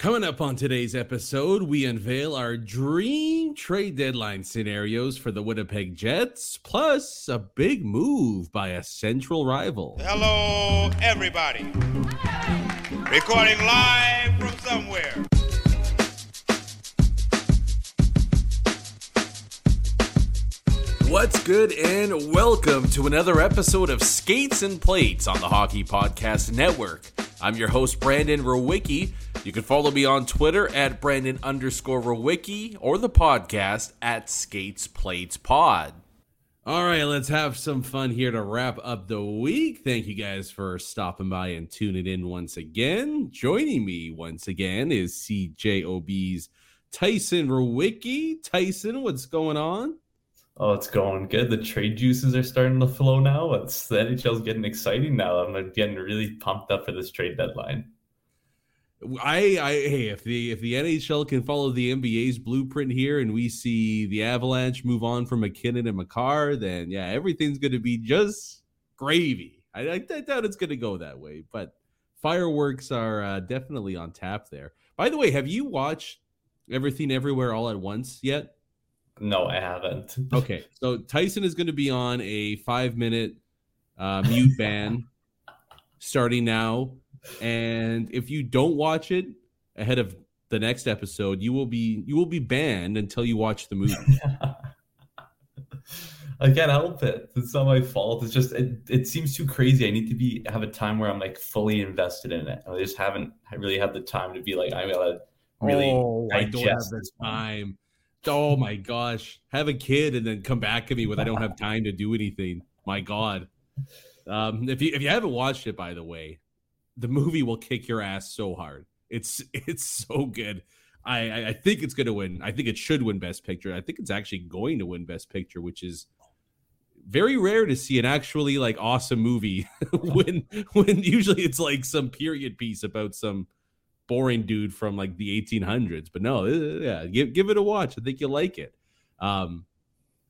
Coming up on today's episode, we unveil our dream trade deadline scenarios for the Winnipeg Jets, plus a big move by a central rival. Hello, everybody. Recording live from somewhere. What's good, and welcome to another episode of Skates and Plates on the Hockey Podcast Network. I'm your host, Brandon Rowicki. You can follow me on Twitter at Brandon underscore Rowicki or the podcast at Skates Plates Pod. All right, let's have some fun here to wrap up the week. Thank you guys for stopping by and tuning in once again. Joining me once again is CJOB's Tyson Rowicki. Tyson, what's going on? Oh, it's going good. The trade juices are starting to flow now. It's the NHL's getting exciting now. I'm getting really pumped up for this trade deadline. I, I, hey, if the if the NHL can follow the NBA's blueprint here, and we see the Avalanche move on from MacKinnon and Makar, then yeah, everything's going to be just gravy. I, I, I doubt it's going to go that way, but fireworks are uh, definitely on tap there. By the way, have you watched Everything Everywhere All at Once yet? No, I haven't. Okay, so Tyson is going to be on a five minute uh, mute ban starting now, and if you don't watch it ahead of the next episode, you will be you will be banned until you watch the movie. I can't help it. It's not my fault. It's just it, it seems too crazy. I need to be have a time where I'm like fully invested in it. I just haven't I really had the time to be like I'm gonna really oh, I don't have the this time. Oh my gosh, have a kid and then come back to me when I don't have time to do anything. My God. Um, if you if you haven't watched it, by the way, the movie will kick your ass so hard. It's it's so good. I I- think it's gonna win. I think it should win Best Picture. I think it's actually going to win Best Picture, which is very rare to see an actually like awesome movie when when usually it's like some period piece about some boring dude from like the 1800s. But no, uh, yeah, give give it a watch. I think you'll like it. Um,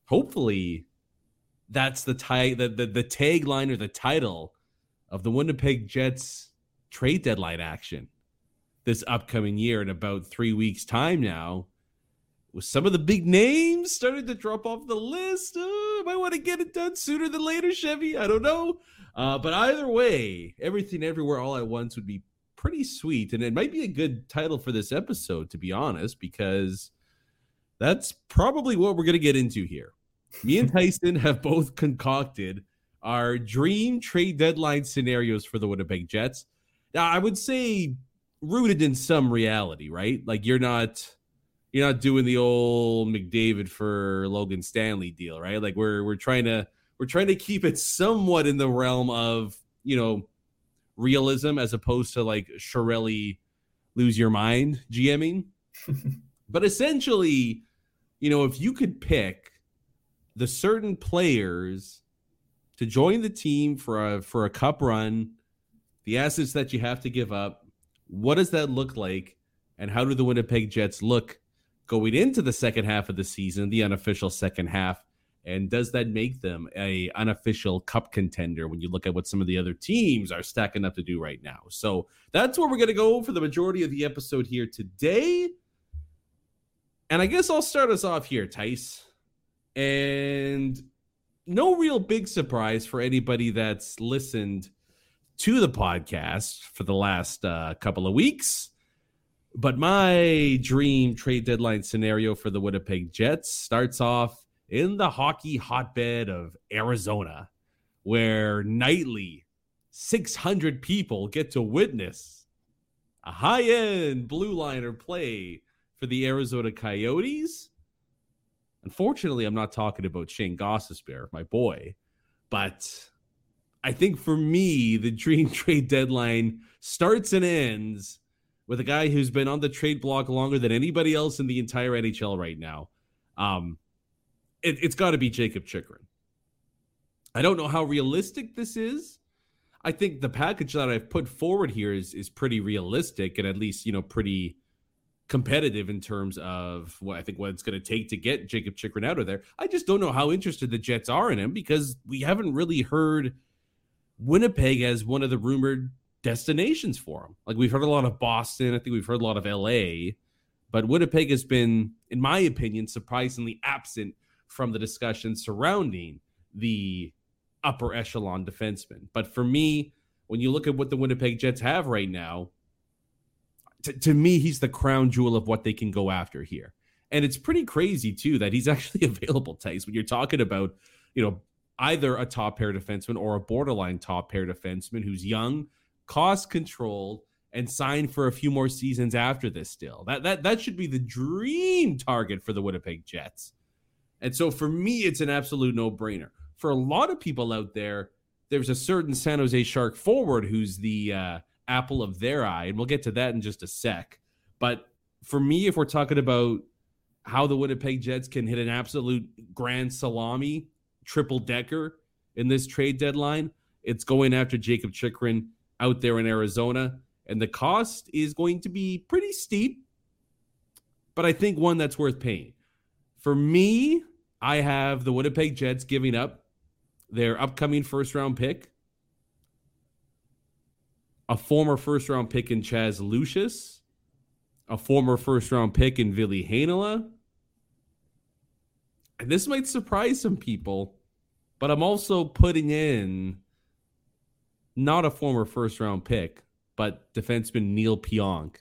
hopefully, that's the tie the, the the tagline or the title of the Winnipeg Jets trade deadline action this upcoming year in about three weeks' time now. With some of the big names starting to drop off the list, uh, I might want to get it done sooner than later, Chevy. I don't know. Uh, but either way, everything everywhere all at once would be pretty sweet. And it might be a good title for this episode, to be honest, because that's probably what we're going to get into here. Me and Tyson have both concocted our dream trade deadline scenarios for the Winnipeg Jets. Now, I would say rooted in some reality, right? Like you're not you're not doing the old McDavid for Logan Stanley deal, right? Like we're we're trying to we're trying to keep it somewhat in the realm of, you know, realism as opposed to like Shirelli lose your mind GMing. but essentially, you know, if you could pick the certain players to join the team for a for a cup run, the assets that you have to give up, what does that look like? And how do the Winnipeg Jets look going into the second half of the season, the unofficial second half? And does that make them a unofficial cup contender when you look at what some of the other teams are stacking up to do right now? So that's where we're going to go for the majority of the episode here today. And I guess I'll start us off here, Tice. And no real big surprise for anybody that's listened to the podcast for the last uh, couple of weeks. But my dream trade deadline scenario for the Winnipeg Jets starts off in the hockey hotbed of Arizona, where nightly 600 people get to witness a high end blue liner play for the Arizona Coyotes. Unfortunately, I'm not talking about Shane Gostisbehere, my boy, but I think for me, the dream trade deadline starts and ends with a guy who's been on the trade block longer than anybody else in the entire NHL right now. Um, it, it's got to be Jacob Chychrun. I don't know how realistic this is. I think the package that I've put forward here is is pretty realistic and at least you know pretty competitive in terms of what I think what it's going to take to get Jacob Chychrun out of there. I just don't know how interested the Jets are in him because we haven't really heard Winnipeg as one of the rumored destinations for him. Like we've heard a lot of Boston, I think we've heard a lot of LA, but Winnipeg has been, in my opinion, surprisingly absent from the discussion surrounding the upper echelon defenseman. But for me, when you look at what the Winnipeg Jets have right now, to, to me, he's the crown jewel of what they can go after here. And it's pretty crazy too that he's actually available, Tice, when you're talking about, you know, either a top pair defenseman or a borderline top pair defenseman who's young, cost controlled, and signed for a few more seasons after this still. That that that should be the dream target for the Winnipeg Jets. And so for me, it's an absolute no-brainer. For a lot of people out there, there's a certain San Jose Shark forward who's the uh, apple of their eye, and we'll get to that in just a sec. But for me, if we're talking about how the Winnipeg Jets can hit an absolute grand salami triple decker in this trade deadline, it's going after Jacob Chychrun out there in Arizona. And the cost is going to be pretty steep, but I think one that's worth paying. For me, I have the Winnipeg Jets giving up their upcoming first round pick, a former first round pick in Chaz Lucius, a former first round pick in Ville Heinola. And this might surprise some people, but I'm also putting in not a former first round pick, but defenseman Neil Pionk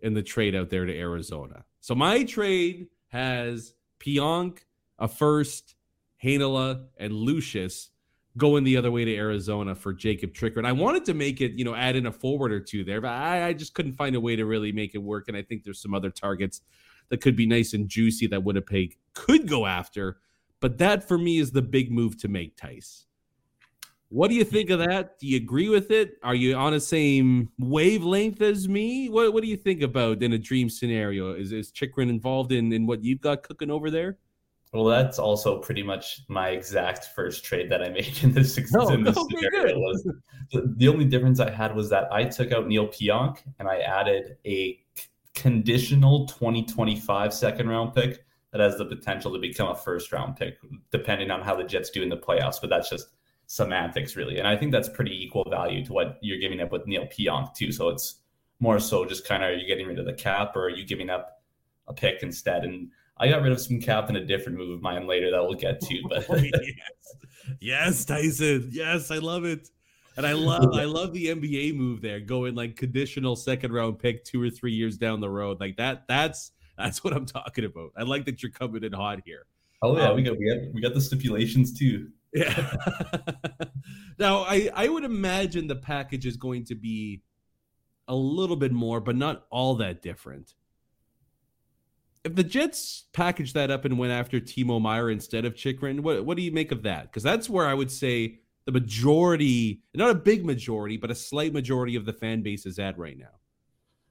in the trade out there to Arizona. So my trade has Pionk, a first, Heinola, and Lucius going the other way to Arizona for Jakob And I wanted to make it, you know, add in a forward or two there, but I, I just couldn't find a way to really make it work. And I think there's some other targets that could be nice and juicy that Winnipeg could go after. But that for me is the big move to make, Tice. What do you mm-hmm. think of that? Do you agree with it? Are you on the same wavelength as me? What What do you think about in a dream scenario? Is is Chychrun involved in in what you've got cooking over there? Well, that's also pretty much my exact first trade that I made in this, Oh, in this scenario. Was the, the only difference I had was that I took out Neil Pionk and I added a conditional 2025 second round pick that has the potential to become a first round pick, depending on how the Jets do in the playoffs. But that's just semantics, really. And I think that's pretty equal value to what you're giving up with Neil Pionk, too. So it's more so just kind of are you getting rid of the cap or are you giving up a pick instead? And I got rid of some cap in a different move of mine later that we'll get to. But Oh, yes. yes, Tyson. Yes, I love it. And I love I love the NBA move there, going like conditional second round pick two or three years down the road. Like that, that's that's what I'm talking about. I like that you're coming in hot here. oh yeah, Um, we got we got we got the stipulations too. Yeah. now I I would imagine the package is going to be a little bit more, but not all that different. If the Jets packaged that up and went after Timo Meier instead of Chychrun, what what do you make of that? Because that's where I would say the majority, not a big majority, but a slight majority of the fan base is at right now.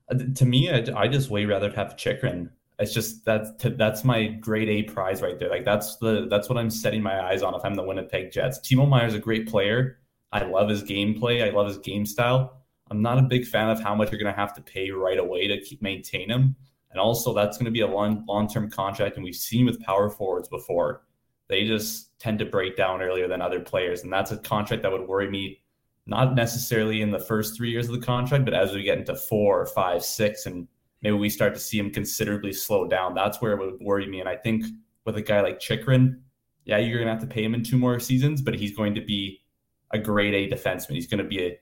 Uh, To me, I, I just way rather have Chychrun. It's just that's that's my grade A prize right there. Like that's the that's what I'm setting my eyes on if I'm the Winnipeg Jets. Timo Meier's a great player. I love his gameplay. I love his game style. I'm not a big fan of how much you're going to have to pay right away to keep maintain him. And also, that's going to be a long long term contract. And we've seen with power forwards before, they just tend to break down earlier than other players. And that's a contract that would worry me, not necessarily in the first three years of the contract, but as we get into four, five, six, and maybe we start to see him considerably slow down. That's where it would worry me. And I think with a guy like Chychrun, yeah, you're going to have to pay him in two more seasons, but he's going to be a grade A defenseman. He's going to be a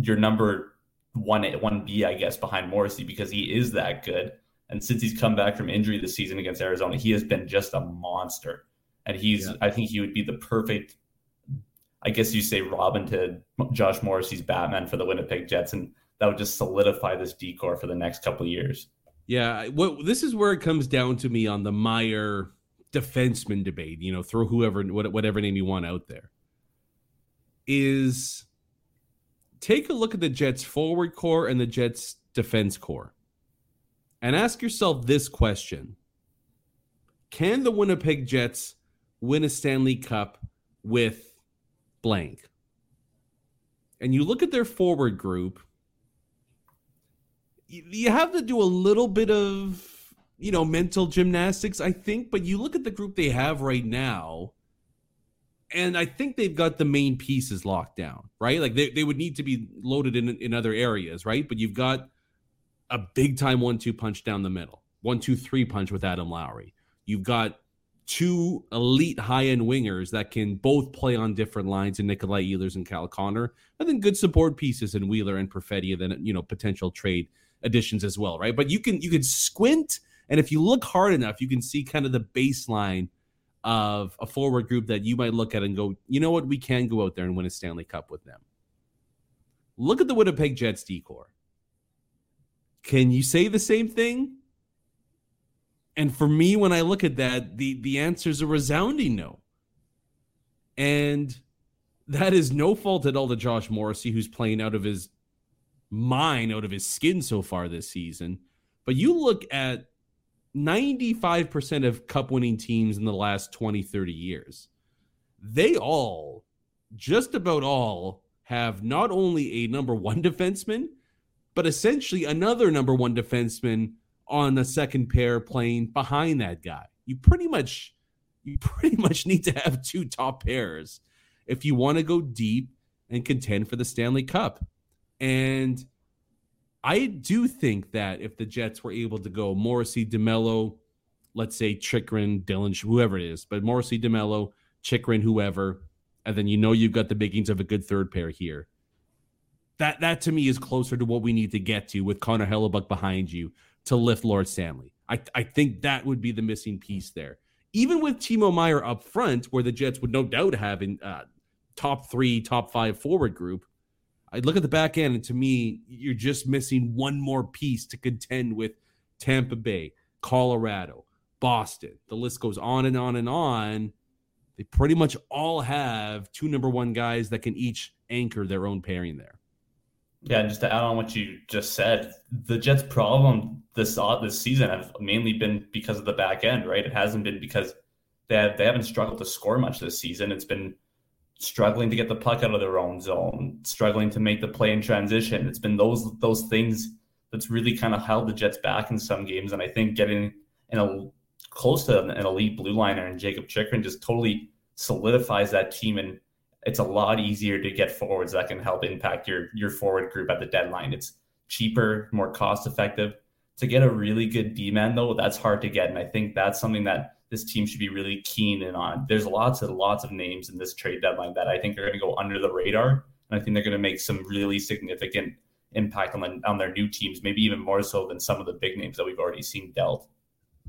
your number one one B, I guess, behind Morrissey because he is that good. And since he's come back from injury this season against Arizona, he has been just a monster. And he's, yeah. I think he would be the perfect, I guess you say, Robin to Josh Morrissey's Batman for the Winnipeg Jets. And that would just solidify this D core for the next couple years. Yeah. What, this is where it comes down to me on the Meier defenseman debate, you know, throw whoever, whatever name you want out there, is take a look at the Jets forward core and the Jets defense core and ask yourself this question Can the Winnipeg Jets win a Stanley Cup with blank? And you look at their forward group, you have to do a little bit of, you know, mental gymnastics, I think. But you look at the group they have right now, and I think they've got the main pieces locked down, right? Like they, they would need to be loaded in in other areas, right? But you've got a big time one two punch down the middle, one two three punch with Adam Lowry. You've got two elite high end wingers that can both play on different lines in Nikolai Ehlers and Cal Connor, and then good support pieces in Wheeler and Perfetti, and then you know potential trade additions as well, right? But you can you can squint, and if you look hard enough, you can see kind of the baseline of a forward group that you might look at and go, you know what, we can go out there and win a Stanley Cup with them. Look at the Winnipeg Jets D core. Can you say the same thing? And for me, when I look at that, the the answer is a resounding no. And that is no fault at all to Josh Morrissey, who's playing out of his mind, out of his skin so far this season. But you look at 95% of cup winning teams in the last 20, 30 years, they all, just about all, have not only a number one defenseman, but essentially another number one defenseman on the second pair playing behind that guy. You pretty much you pretty much need to have two top pairs if you want to go deep and contend for the Stanley Cup. And I do think that if the Jets were able to go Morrissey, DeMelo, let's say Chychrun, Dillon, whoever it is, but Morrissey, DeMelo, Chychrun, whoever, and then you know you've got the makings of a good third pair here that that to me is closer to what we need to get to with Connor Hellebuyck behind you to lift Lord Stanley. I, I think that would be the missing piece there. Even with Timo Meier up front, where the Jets would no doubt have a uh, top three, top five forward group, I look at the back end, and to me, you're just missing one more piece to contend with Tampa Bay, Colorado, Boston. The list goes on and on and on. They pretty much all have two number one guys that can each anchor their own pairing there. Yeah, and just to add on what you just said, the Jets' problem this uh, this season have mainly been because of the back end, right? It hasn't been because they have, they haven't struggled to score much this season. It's been struggling to get the puck out of their own zone, struggling to make the play in transition. It's been those those things that's really kind of held the Jets back in some games. And I think getting in a close to an elite blue liner and Jacob Chychrun just totally solidifies that team and it's a lot easier to get forwards that can help impact your your forward group at the deadline. It's cheaper, more cost effective. To get a really good D man though, that's hard to get, and I think that's something that this team should be really keen in on. There's lots and lots of names in this trade deadline that I think are going to go under the radar, and I think they're going to make some really significant impact on the, on their new teams, maybe even more so than some of the big names that we've already seen dealt.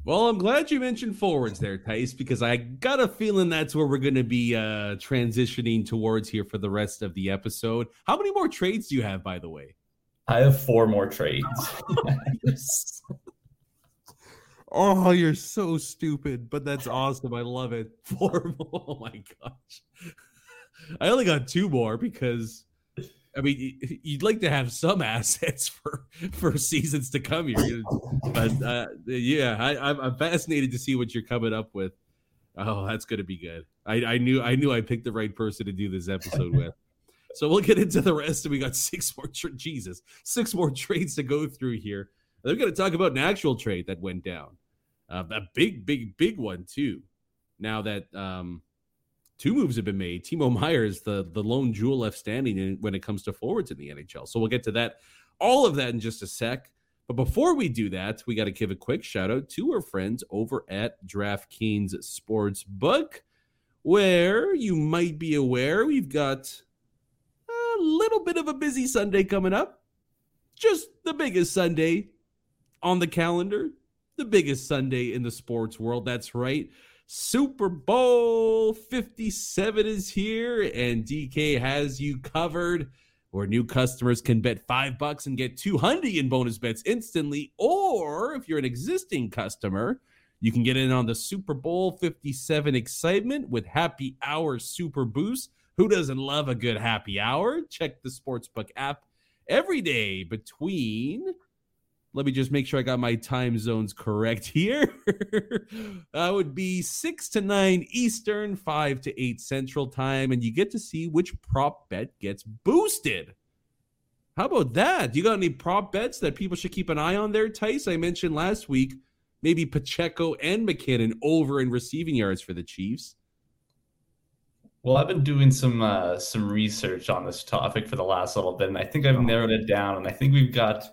Well, I'm glad you mentioned forwards there, Tice, because I got a feeling that's where we're going to be uh, transitioning towards here for the rest of the episode. How many more trades do you have, by the way? I have four more trades. oh, you're so stupid, but that's awesome. I love it. Four more. Oh my gosh. I only got two more because I mean, you'd like to have some assets for for seasons to come here, but uh, yeah, I, I'm fascinated to see what you're coming up with. Oh, that's going to be good. I, I knew I knew I picked the right person to do this episode with. So we'll get into the rest, and we got six more. Tra- Jesus, six more trades to go through here. They're going to talk about an actual trade that went down, uh, a big, big, big one too. Now that um, two moves have been made. Timo Meier is the the lone jewel left standing when it comes to forwards in the NHL. So we'll get to that, all of that in just a sec. But before we do that, we got to give a quick shout out to our friends over at DraftKings Sportsbook, where you might be aware we've got a little bit of a busy Sunday coming up. Just the biggest Sunday on the calendar, the biggest Sunday in the sports world. That's right. Super Bowl 57 is here, and DK has you covered. Where new customers can bet five bucks and get 200 in bonus bets instantly. Or if you're an existing customer, you can get in on the Super Bowl 57 excitement with Happy Hour Super Boost. Who doesn't love a good happy hour? Check the Sportsbook app every day between let me just make sure I got my time zones correct here. that would be 6 to 9 Eastern, 5 to 8 Central Time, and you get to see which prop bet gets boosted. How about that? You got any prop bets that people should keep an eye on there, Tice? I mentioned last week maybe Pacheco and McKinnon over in receiving yards for the Chiefs. Well, I've been doing some uh, some research on this topic for the last little bit, and I think I've narrowed it down. And I think we've got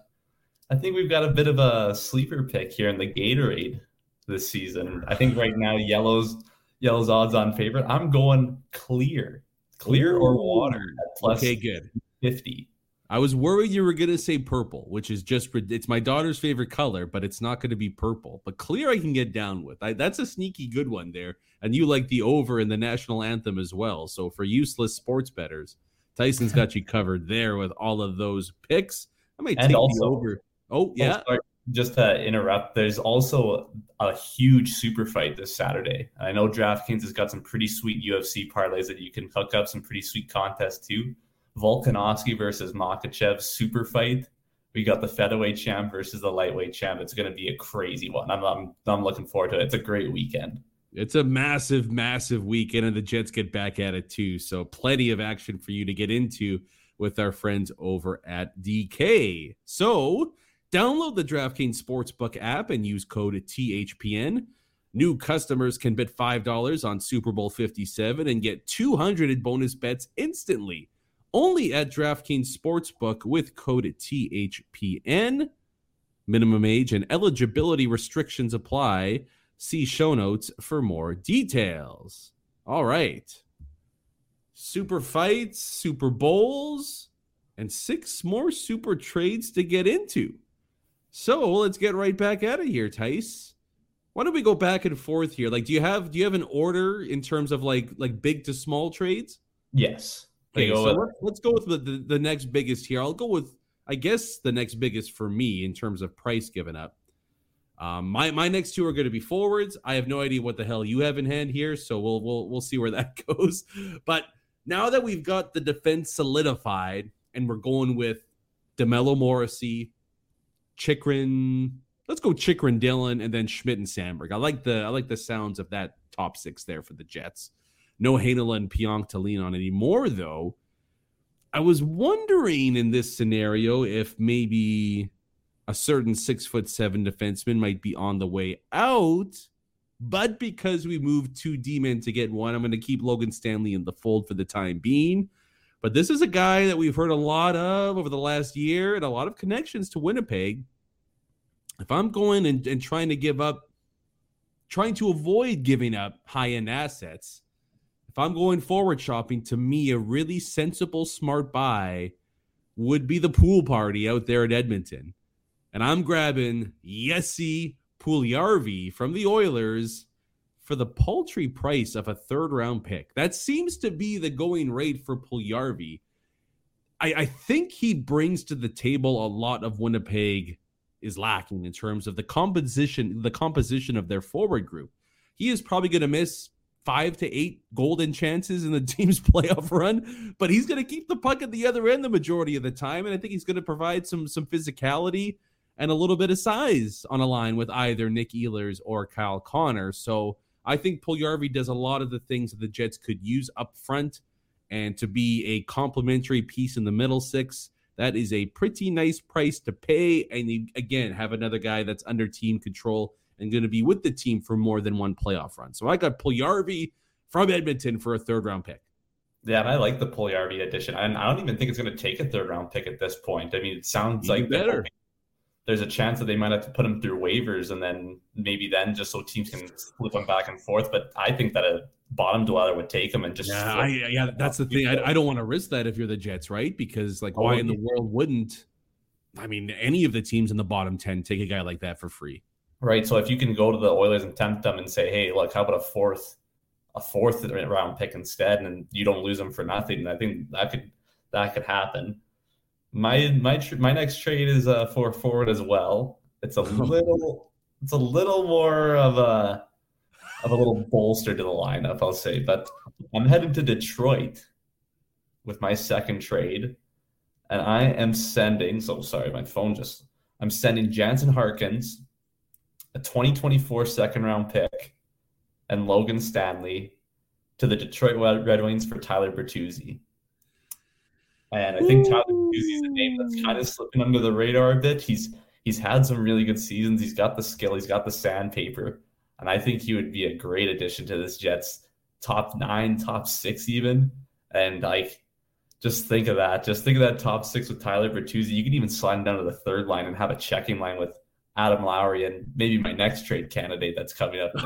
I think we've got a bit of a sleeper pick here in the Gatorade this season. I think right now yellow's yellow's odds on favorite. I'm going clear, clear or water plus okay, good fifty. I was worried you were going to say purple, which is just it's my daughter's favorite color, but it's not going to be purple. But clear, I can get down with. I, that's a sneaky good one there, and you like the over in the national anthem as well. So for useless sports betters, Tyson's got you covered there with all of those picks. I might take also, the over. Oh, yeah. Oh, just to interrupt, there's also a huge super fight this Saturday. I know DraftKings has got some pretty sweet UFC parlays that you can hook up some pretty sweet contests too. Volkanovski versus Makhachev super fight. We got the featherweight champ versus the lightweight champ. It's going to be a crazy one. I'm, I'm I'm looking forward to it. It's a great weekend. It's a massive, massive weekend, and the Jets get back at it too. So plenty of action for you to get into with our friends over at DK. So Download the DraftKings Sportsbook app and use code THPN. New customers can bet $5 on Super Bowl 57 and get 200 in bonus bets instantly. Only at DraftKings Sportsbook with code THPN. Minimum age and eligibility restrictions apply. See show notes for more details. All right. Super fights, Super Bowls, and six more super trades to get into. So let's get right back out of here, Tice. Why don't we go back and forth here? Like, do you have do you have an order in terms of like like big to small trades? Yes. Okay, so let's, let's, go with the, the, the next biggest here. I'll go with I guess the next biggest for me in terms of price given up. Um, my my next two are going to be forwards. I have no idea what the hell you have in hand here, so we'll we'll we'll see where that goes. But now that we've got the defense solidified and we're going with DeMelo Morrissey, Chychrun. Let's go Chychrun, Dillon, and then Schmidt and Samberg. I like the I like the sounds of that top six there for the Jets. No Heinola and Pionk to lean on anymore, though. I was wondering in this scenario if maybe a certain six foot seven defenseman might be on the way out. But because we moved two D men to get one, I'm going to keep Logan Stanley in the fold for the time being. But this is a guy that we've heard a lot of over the last year and a lot of connections to Winnipeg. If I'm going and, and trying to give up, trying to avoid giving up high end assets, if I'm going forward shopping, to me, a really sensible, smart buy would be the pool party out there at Edmonton. And I'm grabbing Jesse Puljujarvi from the Oilers for the paltry price of a third round pick. That seems to be the going rate for Puljujarvi. I, I think he brings to the table a lot of Winnipeg is lacking in terms of the composition, the composition of their forward group. He is probably going to miss five to eight golden chances in the team's playoff run, but he's going to keep the puck at the other end the majority of the time, and I think he's going to provide some some physicality and a little bit of size on a line with either Nick Ehlers or Kyle Connor. So I think Puljujarvi does a lot of the things that the Jets could use up front and to be a complementary piece in the middle six. That is a pretty nice price to pay. And you, again, have another guy that's under team control and going to be with the team for more than one playoff run. So I got Puljujarvi from Edmonton for a third round pick. Yeah, and I like the Puljujarvi addition. And I don't even think it's going to take a third round pick at this point. I mean, it sounds Even like better there's a chance that they might have to put him through waivers and then maybe then just so teams can flip him back and forth. But I think that a bottom dweller would take him and just Yeah, I, yeah, that's the thing. I, I don't want to risk that if you're the Jets, right? Because like, why in the world wouldn't? I mean, any of the teams in the bottom ten take a guy like that for free? right. So if you can go to the Oilers and tempt them and say, hey, look, how about a fourth, a fourth round pick instead, and you don't lose them for nothing, I think that could that could happen. My my tr- my next trade is uh, for forward as well. It's a little it's a little more of a of a little bolster to the lineup, I'll say. But I'm headed to Detroit with my second trade, and I am sending. So sorry, my phone just. I'm sending Jansen Harkins, a 2024 second round pick, and Logan Stanley to the Detroit Red Wings for Tyler Bertuzzi. And I think Tyler Bertuzzi is a name that's kind of slipping under the radar a bit. He's he's had some really good seasons. He's got the skill. He's got the sandpaper, and I think he would be a great addition to this Jets top nine, top six, even. And like, just think of that. Just think of that top six with Tyler Bertuzzi. You can even slide him down to the third line and have a checking line with Adam Lowry and maybe my next trade candidate that's coming up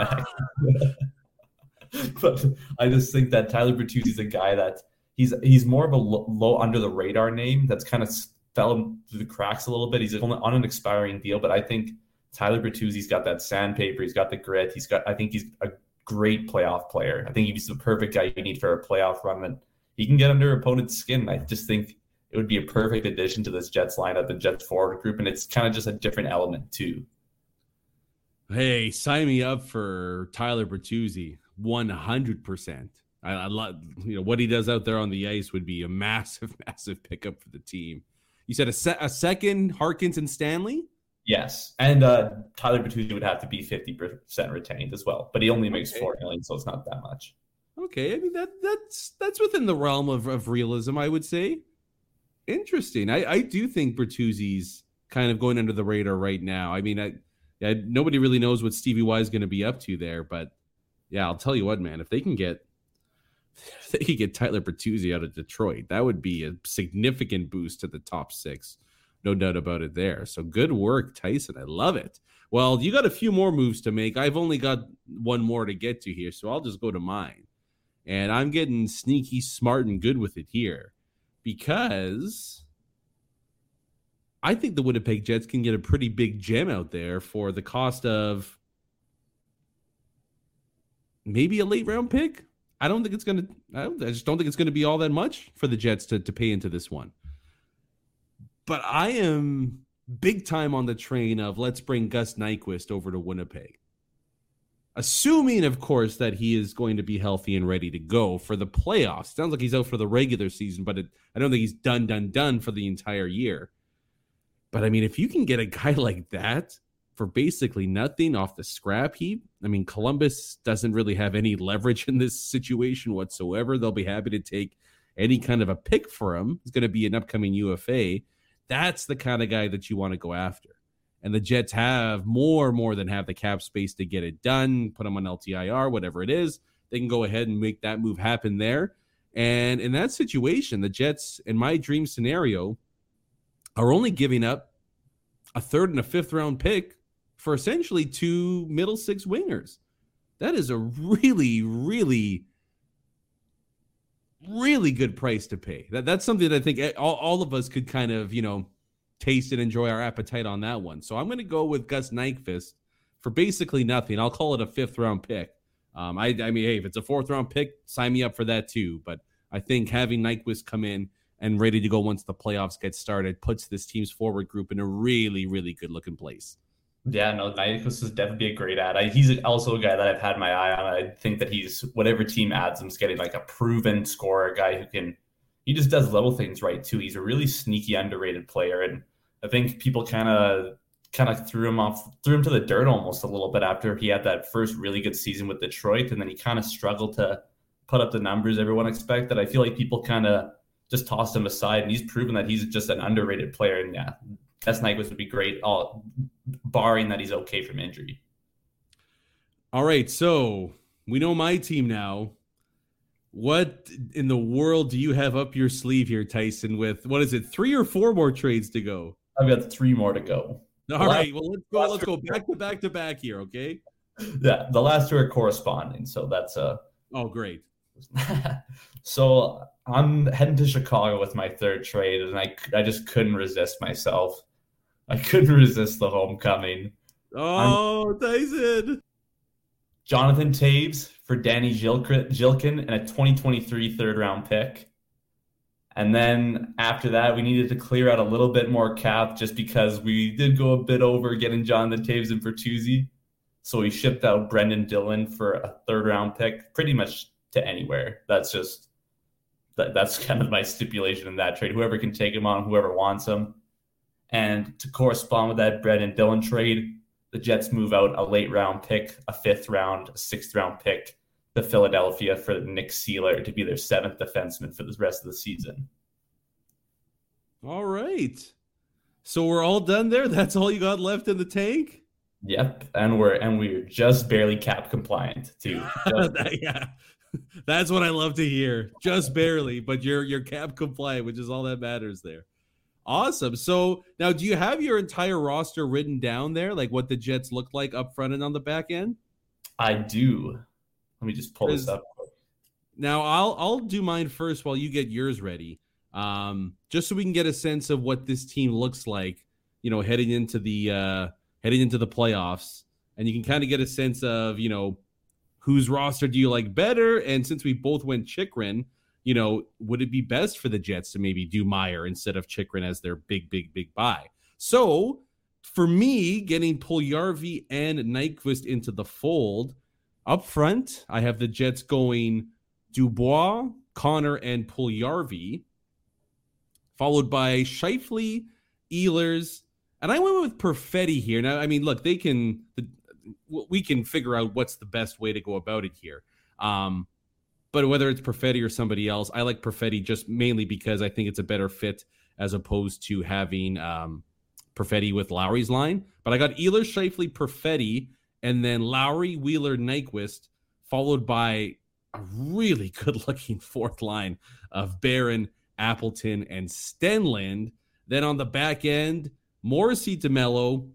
next. but I just think that Tyler Bertuzzi is a guy that he's he's more of a low, low under the radar name that's kind of fell through the cracks a little bit. He's only on an expiring deal, but I think Tyler Bertuzzi's got that sandpaper. He's got the grit. He's got. I think he's a great playoff player. I think he's the perfect guy you need for a playoff run, and he can get under opponent's skin. I just think it would be a perfect addition to this Jets lineup and Jets forward group, and it's kind of just a different element too. Hey, sign me up for Tyler Bertuzzi, one hundred percent. I, I love you know what he does out there on the ice would be a massive, massive pickup for the team. You said a, se- a second Harkins and Stanley. Yes, and uh, Tyler Bertuzzi would have to be fifty percent retained as well, but he only makes Okay. four million, so it's not that much. Okay, I mean that that's that's within the realm of, of realism, I would say. Interesting. I, I do think Bertuzzi's kind of going under the radar right now. I mean, I, I nobody really knows what Stevie Y is going to be up to there, but yeah, I'll tell you what, man. If they can get they could get Tyler Bertuzzi out of Detroit, that would be a significant boost to the top six. No doubt about it there. So good work, Tyson. I love it. Well, you got a few more moves to make. I've only got one more to get to here, so I'll just go to mine. And I'm getting sneaky, smart, and good with it here because I think the Winnipeg Jets can get a pretty big gem out there for the cost of maybe a late round pick. I don't think it's gonna. I, I just don't think it's gonna be all that much for the Jets to to pay into this one. But I am big time on the train of let's bring Gus Nyquist over to Winnipeg. Assuming, of course, that he is going to be healthy and ready to go for the playoffs. Sounds like he's out for the regular season, but it, I don't think he's done, done, done for the entire year. But I mean, if you can get a guy like that for basically nothing off the scrap heap, I mean, Columbus doesn't really have any leverage in this situation whatsoever. They'll be happy to take any kind of a pick for him. He's going to be an upcoming UFA. That's the kind of guy that you want to go after. And the Jets have more, more than have the cap space to get it done, put them on LTIR, whatever it is. They can go ahead and make that move happen there. And in that situation, the Jets, in my dream scenario, are only giving up a third and a fifth round pick for essentially two middle six wingers. That is a really, really, really good price to pay. That that's something that I think all, all of us could kind of, you know, taste and enjoy our appetite on that one. So I'm going to go with Gus Nyquist for basically nothing. I'll call it a fifth round pick. Um, I, I mean, hey, if it's a fourth round pick, sign me up for that too. But I think having Nyquist come in and ready to go once the playoffs get started puts this team's forward group in a really, really good looking place. Yeah, no, Nyquist is definitely be a great ad. I, he's also a guy that I've had my eye on. I think that he's whatever team adds him is getting like a proven scorer, a guy who can. He just does little things right too. He's a really sneaky, underrated player, and I think people kind of kind of threw him off, threw him to the dirt almost a little bit after he had that first really good season with Detroit, and then he kind of struggled to put up the numbers everyone expected. I feel like people kind of just tossed him aside, and he's proven that he's just an underrated player. And yeah, S. Nyquist would be great, all barring that he's okay from injury. All right, so we know my team now. What in the world do you have up your sleeve here, Tyson? With what is it, three or four more trades to go? I've got three more to go. All Last- right, well let's go. Let's go back to back to back here, okay? Yeah, the last two are corresponding, so that's uh Oh, great. so I'm heading to Chicago with my third trade, and I I just couldn't resist myself. I couldn't resist the homecoming. Oh, I'm, Tyson. Jonathan Toews for Danny Zhilkin and a 2023 third round pick. And then after that, we needed to clear out a little bit more cap just because we did go a bit over getting Jonathan Toews and Bertuzzi. So we shipped out Brendan Dillon for a third round pick, pretty much to anywhere. That's just that, that's kind of my stipulation in that trade. Whoever can take him on, whoever wants him. And to correspond with that Brendan Dillon trade, the Jets move out a late round pick, a fifth round, a sixth round pick to Philadelphia for Nick Seeler to be their seventh defenseman for the rest of the season. All right. So we're all done there. That's all you got left in the tank. Yep, and we're and we're just barely cap compliant too. yeah, that's what I love to hear. Just barely, but you're you're cap compliant, which is all that matters there. Awesome. So now, do you have your entire roster written down there, like what the Jets look like up front and on the back end? I do. Let me just pull this up. Now I'll I'll do mine first while you get yours ready. Um, just so we can get a sense of what this team looks like, you know, heading into the uh heading into the playoffs, and you can kind of get a sense of, you know, whose roster do you like better? And since we both went Chychrun, you know, would it be best for the Jets to maybe do Meier instead of Chychrun as their big, big, big buy? So for me, getting Puljujarvi and Nyquist into the fold, up front, I have the Jets going Dubois, Connor, and Puljujarvi, followed by Scheifele, Ehlers, and I went with Perfetti here. Now, I mean, look, they can we can figure out what's the best way to go about it here. Um, but whether it's Perfetti or somebody else, I like Perfetti just mainly because I think it's a better fit as opposed to having um, Perfetti with Lowry's line. But I got Ehlers, Scheifele, Perfetti, and then Lowry, Wheeler, Nyquist, followed by a really good looking fourth line of Barron, Appleton, and Stenlund. Then on the back end, Morrissey DeMelo,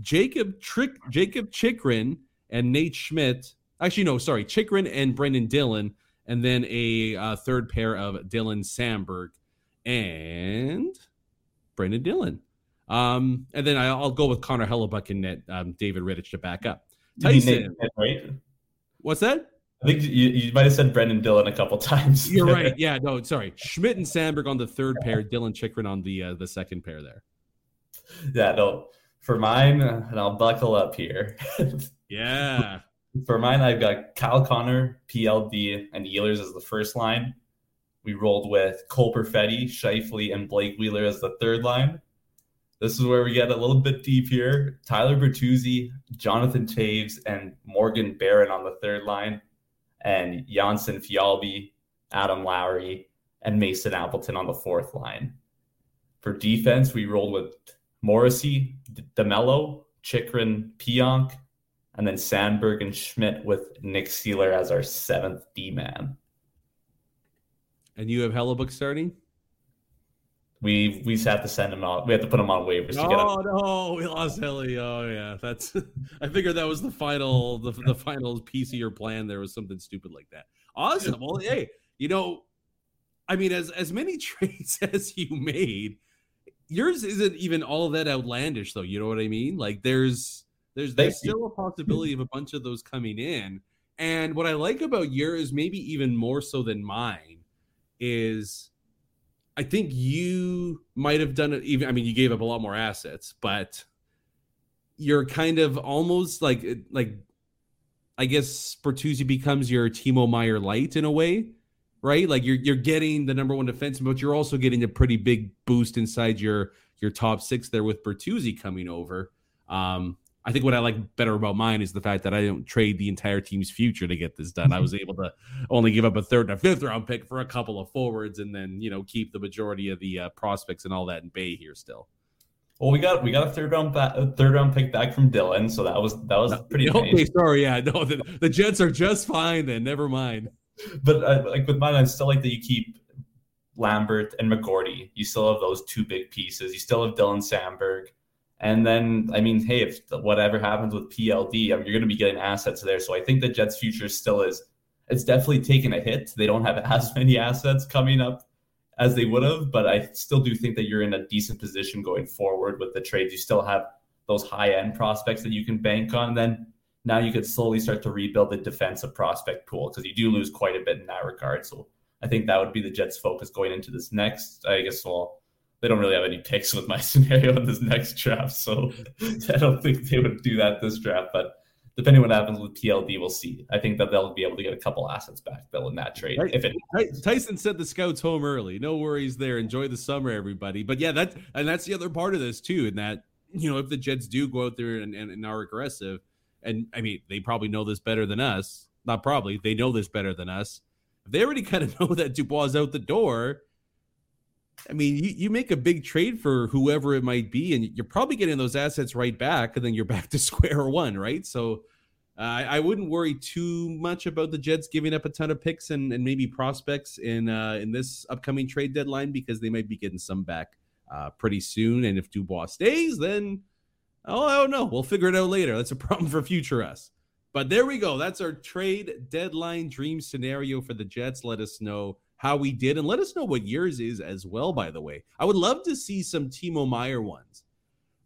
Jacob Trick, Jacob Chychrun, and Nate Schmidt. Actually, no, sorry, Chychrun and Brendan Dillon, and then a uh, third pair of Dylan Samberg and Brendan Dillon. Um, and then I'll go with Connor Hellebuyck and net, um, David Rittich to back up. Tyson, right? What's that? I think you, you might have said Brendan Dillon a couple times. You're right. Yeah, no, sorry. Schmidt and Samberg on the third pair, Dillon Chychrun on the uh, the second pair there. Yeah, no. For mine, and I'll buckle up here. yeah. For mine, I've got Kyle Connor, PLD, and Ehlers as the first line. We rolled with Cole Perfetti, Scheifele, and Blake Wheeler as the third line. This is where we get a little bit deep here. Tyler Bertuzzi, Jonathan Toews, and Morgan Barron on the third line, and Jansen Fialbi, Adam Lowry, and Mason Appleton on the fourth line. For defense, we rolled with Morrissey, DeMelo, Chychrun, Pionk, and then Samberg and Schmidt with Nick Seeler as our seventh D man. And you have Hellebuyck starting? we we have to send him out. We have to put him on waivers to get him. Oh no, we lost Helly. Oh yeah, that's. I figured that was the final the, the final piece of your plan. There was something stupid like that. Awesome. Well, hey, you know, I mean, as as many trades as you made, yours isn't even all that outlandish, though. You know what I mean? Like there's there's there's still a possibility of a bunch of those coming in. And what I like about yours, maybe even more so than mine, is I think you might have done it even I mean you gave up a lot more assets, but you're kind of almost like like I guess Bertuzzi becomes your Timo Meier light in a way, right? Like you're you're getting the number one defenseman, but you're also getting a pretty big boost inside your your top six there with Bertuzzi coming over. Um, I think what I like better about mine is the fact that I don't trade the entire team's future to get this done. I was able to only give up a third and a fifth round pick for a couple of forwards, and then you know keep the majority of the uh, prospects and all that in bay here still. Well, we got we got a third round back, a third round pick back from Dillon, so that was that was pretty. Okay, nice. sorry, yeah, no, the, the Jets are just fine then. Never mind. But uh, like with mine, I still like that you keep Lambert and McGroarty. You still have those two big pieces. You still have Dylan Samberg. And then, I mean, hey, if whatever happens with PLD, you're going to be getting assets there. So I think the Jets' future still is it's definitely taken a hit. They don't have as many assets coming up as they would have, but I still do think that you're in a decent position going forward with the trades. You still have those high end prospects that you can bank on. And then now you could slowly start to rebuild the defensive prospect pool because you do lose quite a bit in that regard. So I think that would be the Jets' focus going into this next. I guess well, they don't really have any picks with my scenario in this next draft, so I don't think they would do that this draft. But depending on what happens with PLD, we'll see. I think that they'll be able to get a couple assets back, Bill, in that trade. Right. If it Tyson sent the scouts home early. No worries there. Enjoy the summer, everybody. But yeah, that and that's the other part of this too. In that you know, if the Jets do go out there and, and, and are aggressive, and I mean, they probably know this better than us. Not probably, they know this better than us. If they already kind of know that Dubois is out the door, I mean, you, you make a big trade for whoever it might be, and you're probably getting those assets right back, and then you're back to square one, right? So uh, I, wouldn't worry too much about the Jets giving up a ton of picks and, and maybe prospects in uh, in this upcoming trade deadline because they might be getting some back uh, pretty soon. And if Dubois stays, then oh, I don't know. We'll figure it out later. That's a problem for future us. But there we go. That's our trade deadline dream scenario for the Jets. Let us know how we did and let us know what yours is as well, by the way. I would love to see some Timo Meier ones.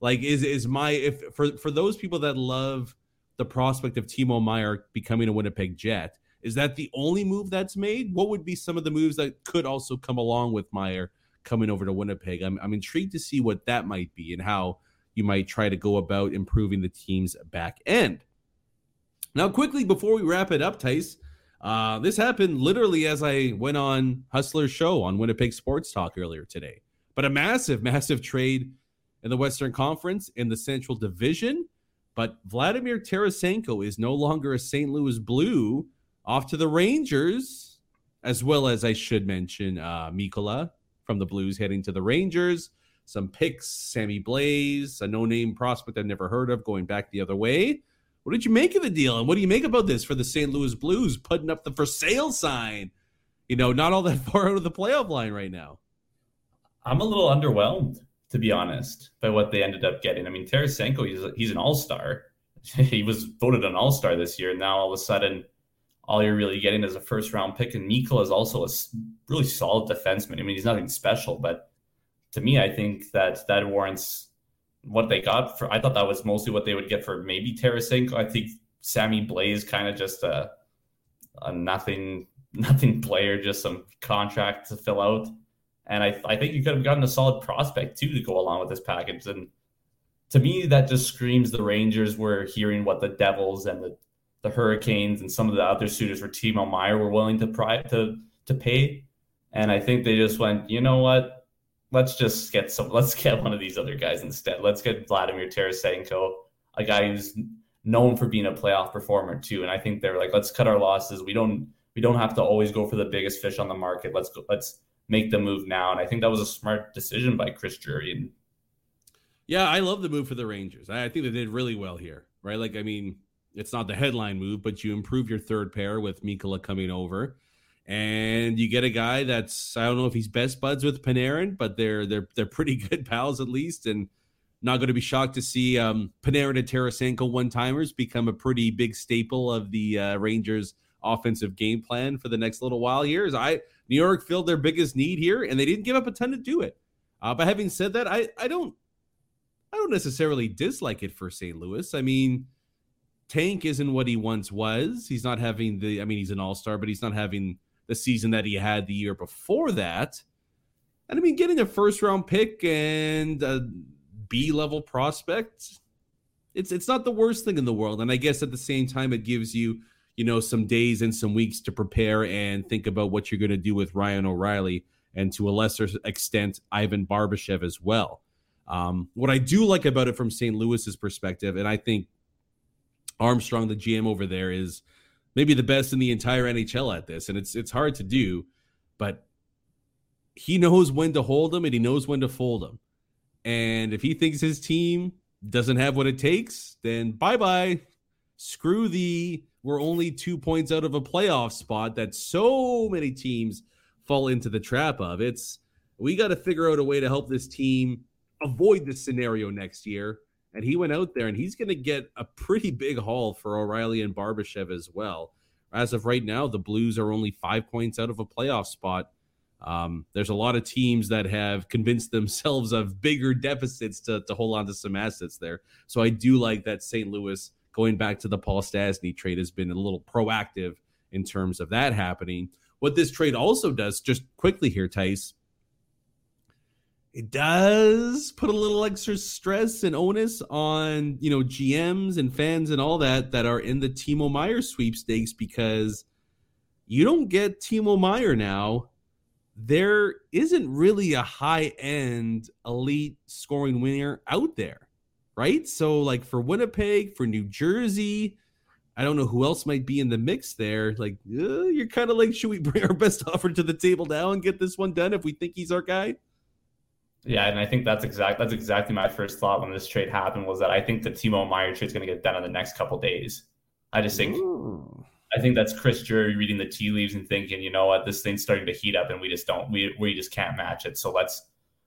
Like is is my if for for those people that love the prospect of Timo Meier becoming a Winnipeg Jet, is that the only move that's made? What would be some of the moves that could also come along with Meier coming over to Winnipeg? I'm I'm intrigued to see what that might be and how you might try to go about improving the team's back end. Now, quickly before we wrap it up, Tice, uh, this happened literally as I went on Hustler's show on Winnipeg Sports Talk earlier today. But a massive, massive trade in the Western Conference in the Central Division. But Vladimir Tarasenko is no longer a St. Louis Blue, off to the Rangers, as well as I should mention uh, Mikkola from the Blues heading to the Rangers. Some picks, Sammy Blais, a no-name prospect I've never heard of, going back the other way. What did you make of the deal, and what do you make about this for the St. Louis Blues putting up the for sale sign? You know, not all that far out of the playoff line right now. I'm a little underwhelmed, to be honest, by what they ended up getting. I mean, Tarasenko, he's he's an all star. he was voted an all star this year. And now all of a sudden, all you're really getting is a first round pick, and Mikkola is also a really solid defenseman. I mean, he's nothing special, but to me, I think that that warrants what they got for. I thought that was mostly what they would get for maybe Tarasenko. I think Sammy Blais kind of just a, a nothing nothing player, just some contract to fill out. And I, I think you could have gotten a solid prospect too to go along with this package. And to me, that just screams the Rangers were hearing what the Devils and the, the Hurricanes and some of the other suitors for Timo Meier were willing to pri- to to pay. And I think they just went, you know what? Let's just get some. Let's get one of these other guys instead. Let's get Vladimir Tarasenko, a guy who's known for being a playoff performer too. And I think they're like, let's cut our losses. We don't we don't have to always go for the biggest fish on the market. Let's go. Let's make the move now. And I think that was a smart decision by Chris Drury. Yeah, I love the move for the Rangers. I think they did really well here, right? Like, I mean, it's not the headline move, but you improve your third pair with Mikkola coming over, and you get a guy that's I don't know if he's best buds with Panarin, but they're they're they're pretty good pals at least, and not going to be shocked to see um, Panarin and Tarasenko one timers become a pretty big staple of the uh, Rangers offensive game plan for the next little while here. Is I New York filled their biggest need here, and they didn't give up a ton to do it. Uh, but having said that, I I don't I don't necessarily dislike it for St. Louis. I mean, Tank isn't what he once was. He's not having the. I mean, he's an all star, but he's not having the season that he had the year before that. And I mean, getting a first round pick and a B level prospect, it's it's not the worst thing in the world. And I guess at the same time, it gives you you know, some days and some weeks to prepare and think about what you're going to do with Ryan O'Reilly and to a lesser extent, Ivan Barbashev as well. Um, what I do like about it from St. Louis's perspective, and I think Armstrong, the GM over there, is maybe the best in the entire NHL at this, and it's it's hard to do, but he knows when to hold them and he knows when to fold them. And if he thinks his team doesn't have what it takes, then bye bye. Screw the we're only two points out of a playoff spot that so many teams fall into the trap of. It's we got to figure out a way to help this team avoid this scenario next year. And he went out there and he's going to get a pretty big haul for O'Reilly and Barbashev as well. as of right now, the Blues are only five points out of a playoff spot. Um, there's a lot of teams that have convinced themselves of bigger deficits to, to hold on to some assets there. So I do like that St. Louis going back to the Paul Stastny trade has been a little proactive in terms of that happening. What this trade also does, just quickly here, Tice, it does put a little extra stress and onus on you know GMs and fans and all that that are in the Timo Meier sweepstakes because you don't get Timo Meier now. There isn't really a high end elite scoring winner out there, right? So like for Winnipeg, for New Jersey, I don't know who else might be in the mix there. Like uh, you're kind of like, should we bring our best offer to the table now and get this one done if we think he's our guy? Yeah, and I think that's exact. That's exactly my first thought when this trade happened was that I think the Timo Meier trade is going to get done in the next couple days. I just think, Ooh. I think that's Chris Drury reading the tea leaves and thinking, you know what, this thing's starting to heat up, and we just don't, we we just can't match it. So let's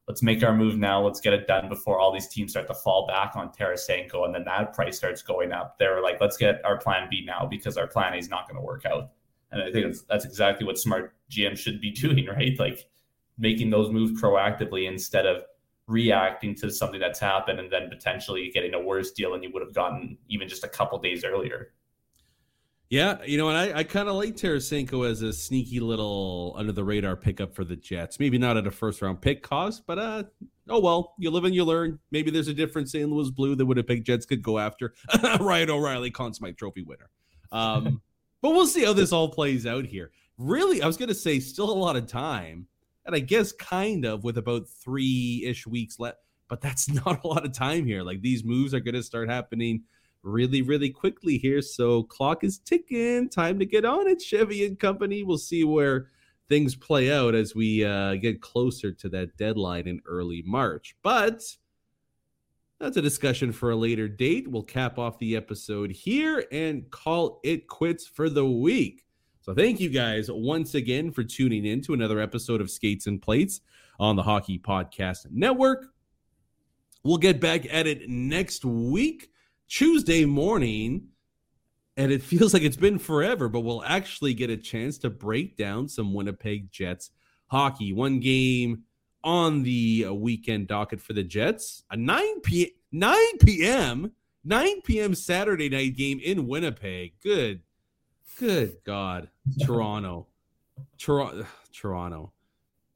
let's make our move now. Let's get it done before all these teams start to fall back on Tarasenko, and then that price starts going up. They're like, let's get our plan B now because our plan A is not going to work out. And I think that's exactly what smart GM should be doing, right? Like making those moves proactively instead of reacting to something that's happened and then potentially getting a worse deal than you would have gotten even just a couple days earlier. Yeah, you know, and I, I kind of like Tarasenko as a sneaky little under the radar pickup for the Jets. Maybe not at a first round pick cost, but uh, oh well, you live and you learn. Maybe there's a different St. Louis Blue that would have picked Jets could go after. Ryan O'Reilly, Conn Smythe Trophy winner. Um, but we'll see how this all plays out here. Really, I was going to say, still a lot of time and I guess kind of with about three ish weeks left. But that's not a lot of time here. Like these moves are going to start happening really, really quickly here. So clock is ticking. Time to get on it, Chevy and Company. We'll see where things play out as we uh, get closer to that deadline in early March. But that's a discussion for a later date. We'll cap off the episode here and call it quits for the week. So thank you guys once again for tuning in to another episode of Skates and Plates on the Hockey Podcast Network. We'll get back at it next week, Tuesday morning. And it feels like it's been forever, but we'll actually get a chance to break down some Winnipeg Jets hockey. One game on the weekend docket for the Jets, a 9 p 9 p.m. 9 p.m. Saturday night game in Winnipeg. Good Good God, Toronto, Toronto, Toronto.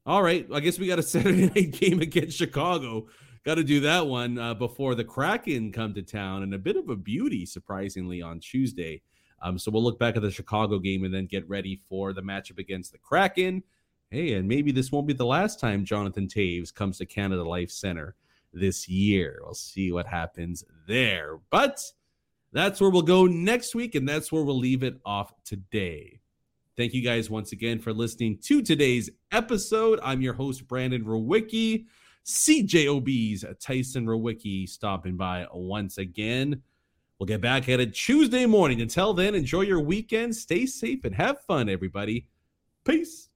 All right, I guess we got a Saturday night game against Chicago. Got to do that one uh, before the Kraken come to town, and a bit of a beauty, surprisingly, on Tuesday. Um, so we'll look back at the Chicago game and then get ready for the matchup against the Kraken. Hey, and maybe this won't be the last time Jonathan Toews comes to Canada Life Center this year. We'll see what happens there. But that's where we'll go next week, and that's where we'll leave it off today. Thank you guys once again for listening to today's episode. I'm your host, Brandon Rowicki. CJOB's Tyson Rowicki stopping by once again. We'll get back at it Tuesday morning. Until then, enjoy your weekend, stay safe, and have fun, everybody. Peace.